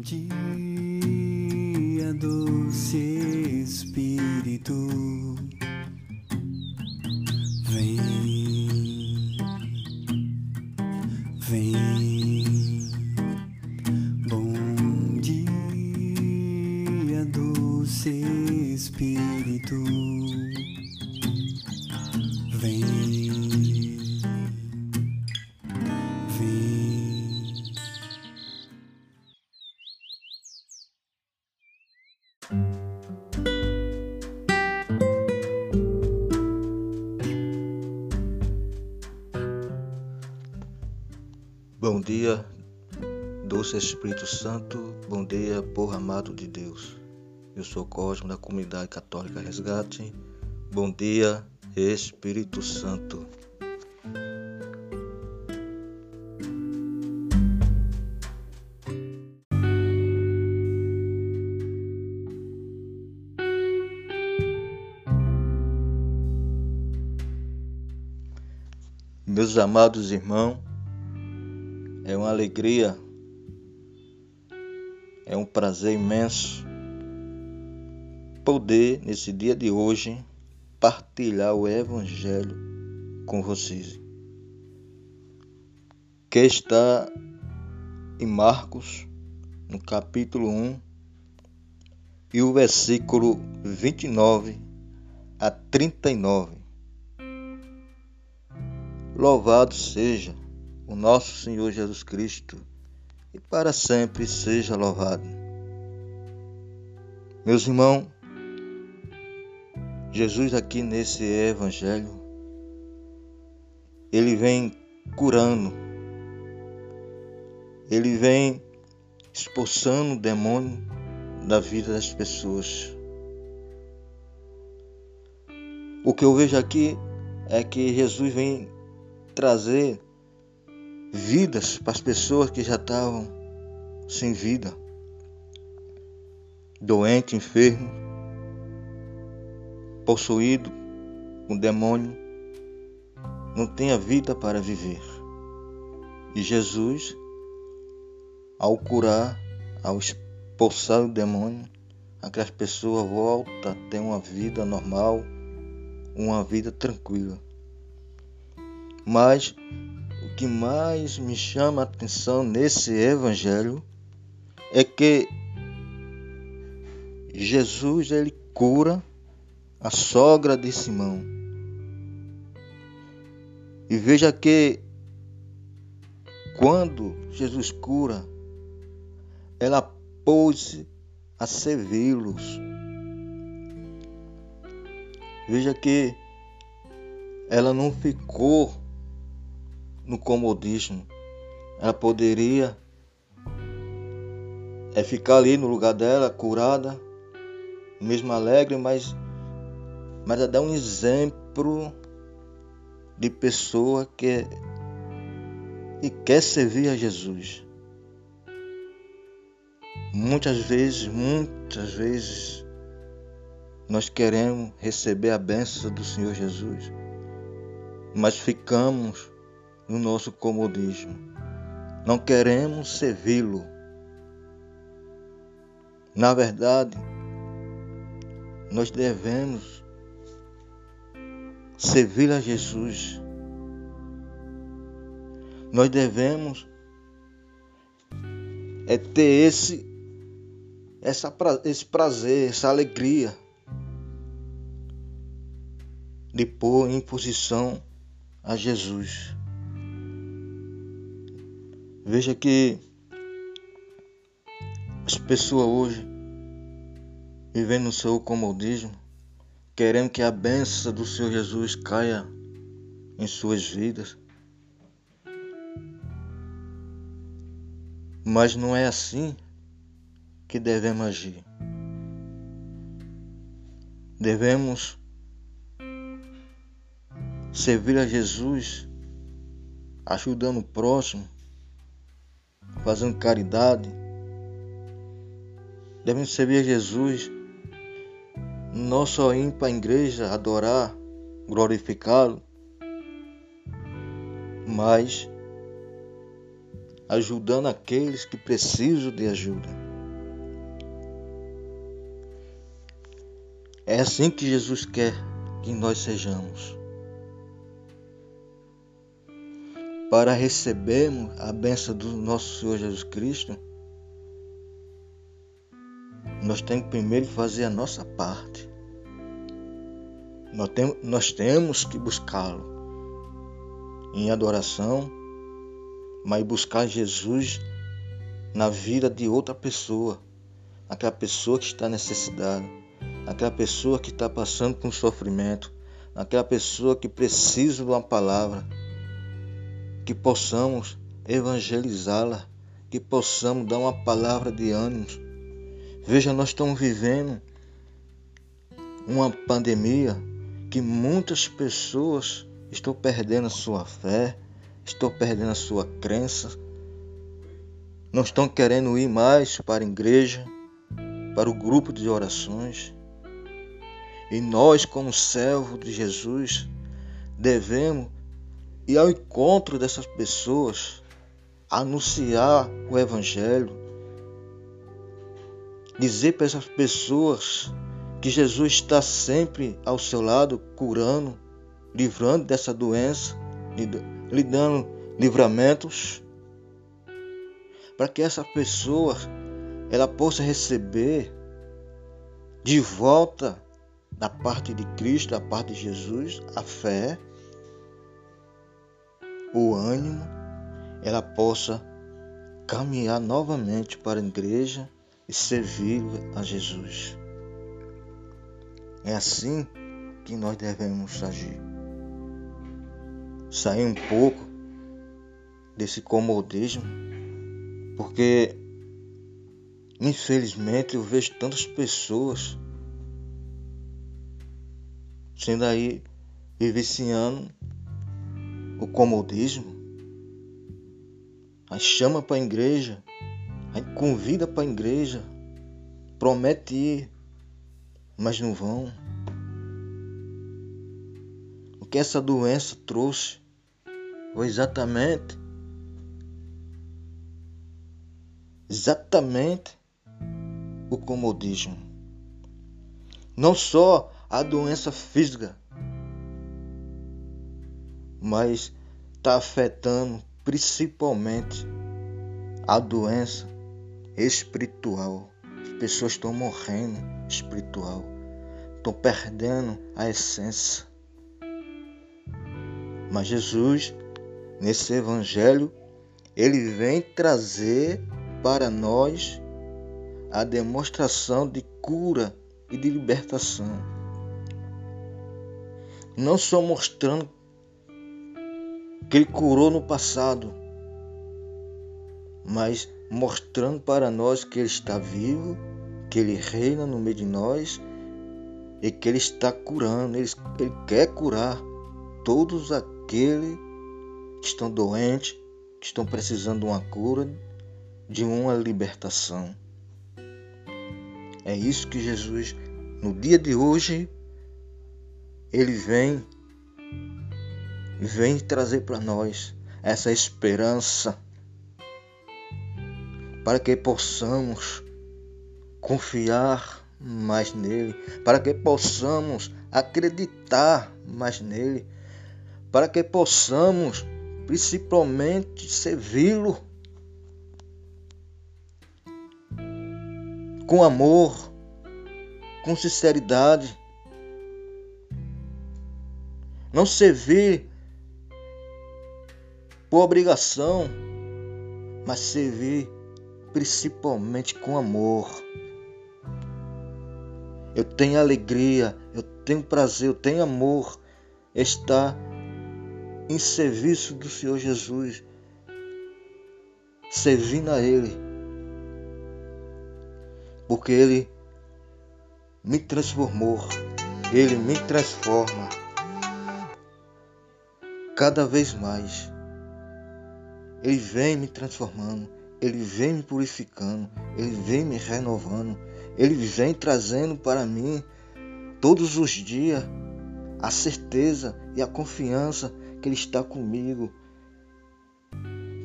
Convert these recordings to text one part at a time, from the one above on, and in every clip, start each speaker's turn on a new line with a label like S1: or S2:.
S1: dia, doce Espírito, vem, vem. Bom dia, doce Espírito, vem, vem.
S2: Bom dia, doce Espírito Santo, bom dia, povo amado de Deus. Eu sou Cosmo da Comunidade Católica Resgate. Bom dia, Espírito Santo. Meus amados irmãos, uma alegria, é um prazer imenso poder, nesse dia de hoje, partilhar o Evangelho com vocês. Que está em Marcos, no capítulo 1, e o versículo 29 a 39. Louvado seja o nosso Senhor Jesus Cristo e para sempre seja louvado. Meus irmãos, Jesus aqui nesse evangelho, ele vem curando, ele vem expulsando o demônio da vida das pessoas. O que eu vejo aqui é que Jesus vem trazer vidas para as pessoas que já estavam sem vida, doente, enfermo, possuído com demônio, não tem a vida para viver. E Jesus, ao curar, ao expulsar o demônio, aquelas pessoas voltam a ter uma vida normal, uma vida tranquila. Mas que mais me chama a atenção nesse evangelho é que Jesus ele cura a sogra de Simão. E veja que quando Jesus cura, ela pôs a servi-los. Veja que ela não ficou no comodismo. Ela poderia é ficar ali no lugar dela, curada, mesmo alegre, mas, mas ela dá um exemplo de pessoa que, que quer servir a Jesus. Muitas vezes, muitas vezes, nós queremos receber a bênção do Senhor Jesus, mas ficamos no nosso comodismo. Não queremos servi-lo. Na verdade, nós devemos servir a Jesus. Nós devemos é ter esse essa, esse prazer, essa alegria de pôr em posição a Jesus. Veja que as pessoas hoje vivendo no seu comodismo, querendo que a bênção do Senhor Jesus caia em suas vidas. Mas não é assim que devemos agir. Devemos servir a Jesus, ajudando o próximo, fazendo caridade, devemos servir a Jesus, não só ir para a igreja adorar, glorificá-lo, mas ajudando aqueles que precisam de ajuda. É assim que Jesus quer que nós sejamos. Para recebermos a benção do nosso Senhor Jesus Cristo, nós temos que primeiro fazer a nossa parte. Nós, nós temos que buscá-lo em adoração, mas buscar Jesus na vida de outra pessoa, aquela pessoa que está necessitada, aquela pessoa que está passando por um sofrimento, aquela pessoa que precisa de uma palavra, que possamos evangelizá-la, que possamos dar uma palavra de ânimo. Veja, nós estamos vivendo uma pandemia que muitas pessoas estão perdendo a sua fé, estão perdendo a sua crença, não estão querendo ir mais para a igreja, para o grupo de orações. E nós, como servo de Jesus, devemos ir ao encontro dessas pessoas, anunciar o Evangelho, dizer para essas pessoas que Jesus está sempre ao seu lado, curando, livrando dessa doença, lhe dando livramentos, para que essa pessoa ela possa receber de volta da parte de Cristo, da parte de Jesus, a fé, o ânimo, ela possa caminhar novamente para a igreja e servir a Jesus. É assim que nós devemos agir. Sair um pouco desse comodismo, porque infelizmente eu vejo tantas pessoas sendo aí vivenciando comodismo. Aí chama para a igreja, aí convida para a igreja, promete ir, mas não vão. O que essa doença trouxe foi exatamente exatamente o comodismo. Não só a doença física, mas está afetando principalmente a doença espiritual. As pessoas estão morrendo espiritual, estão perdendo a essência. Mas Jesus, nesse evangelho, ele vem trazer para nós a demonstração de cura e de libertação. Não só mostrando que ele curou no passado, mas mostrando para nós que ele está vivo, que ele reina no meio de nós e que ele está curando, ele, ele quer curar todos aqueles que estão doentes, que estão precisando de uma cura, de uma libertação. É isso que Jesus, no dia de hoje, ele vem vem trazer para nós essa esperança para que possamos confiar mais nele, para que possamos acreditar mais nele, para que possamos principalmente servi-lo com amor, com sinceridade. Não servir por obrigação, mas servir principalmente com amor. Eu tenho alegria, eu tenho prazer, eu tenho amor estar em serviço do Senhor Jesus, servindo a Ele porque Ele me transformou, Ele me transforma cada vez mais. Ele vem me transformando, Ele vem me purificando, Ele vem me renovando, Ele vem trazendo para mim todos os dias a certeza e a confiança que Ele está comigo,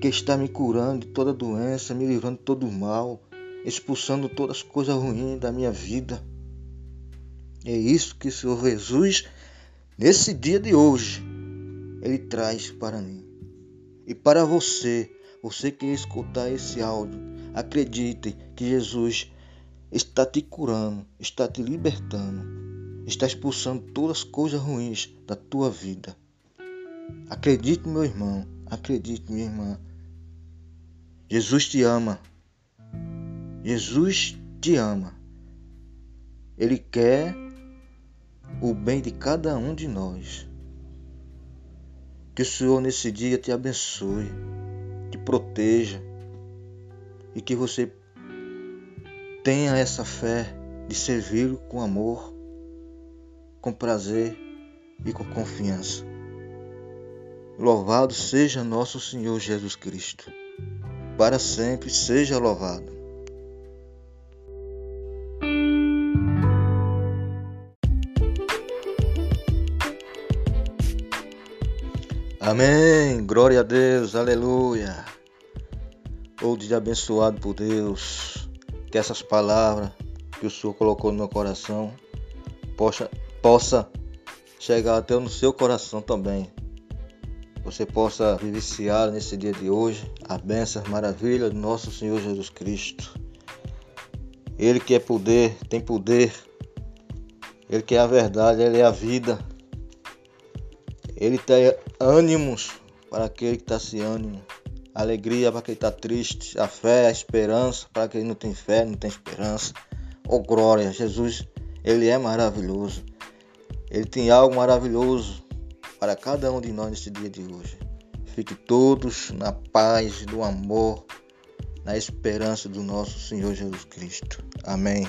S2: que está me curando de toda doença, me livrando de todo mal, expulsando todas as coisas ruins da minha vida. É isso que o Senhor Jesus, nesse dia de hoje, Ele traz para mim. E para você, você que escutar esse áudio, acredite que Jesus está te curando, está te libertando, está expulsando todas as coisas ruins da tua vida. Acredite, meu irmão, acredite, minha irmã. Jesus te ama. Jesus te ama. Ele quer o bem de cada um de nós. Que o Senhor nesse dia te abençoe, te proteja e que você tenha essa fé de servir com amor, com prazer e com confiança. Louvado seja nosso Senhor Jesus Cristo. Para sempre seja louvado. Amém. Glória a Deus. Aleluia. Ou dia abençoado por Deus. Que essas palavras que o Senhor colocou no meu coração possa, possa chegar até no seu coração também. Você possa vivenciar nesse dia de hoje a bênção maravilha do nosso Senhor Jesus Cristo. Ele que é poder, tem poder. Ele que é a verdade, ele é a vida. Ele tem ânimos para aquele que está sem ânimo, alegria para quem está triste, a fé, a esperança para quem não tem fé, não tem esperança. Oh glória, Jesus, Ele é maravilhoso. Ele tem algo maravilhoso para cada um de nós nesse dia de hoje. Fique todos na paz, do amor, na esperança do nosso Senhor Jesus Cristo. Amém.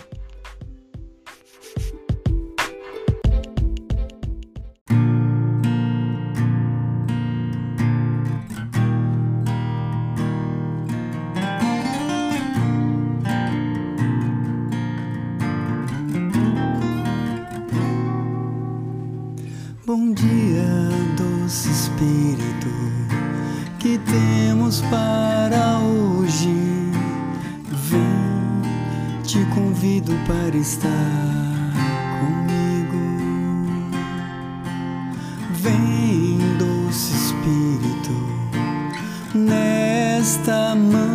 S1: Nesta manhã,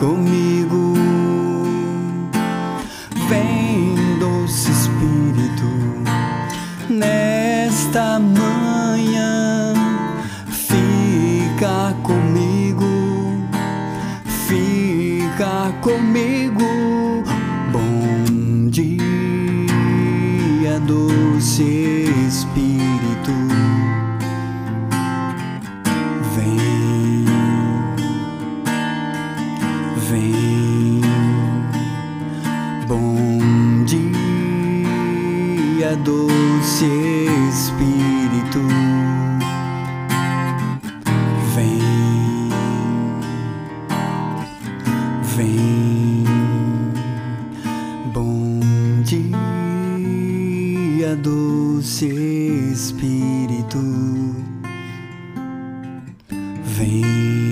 S1: comigo. Vem,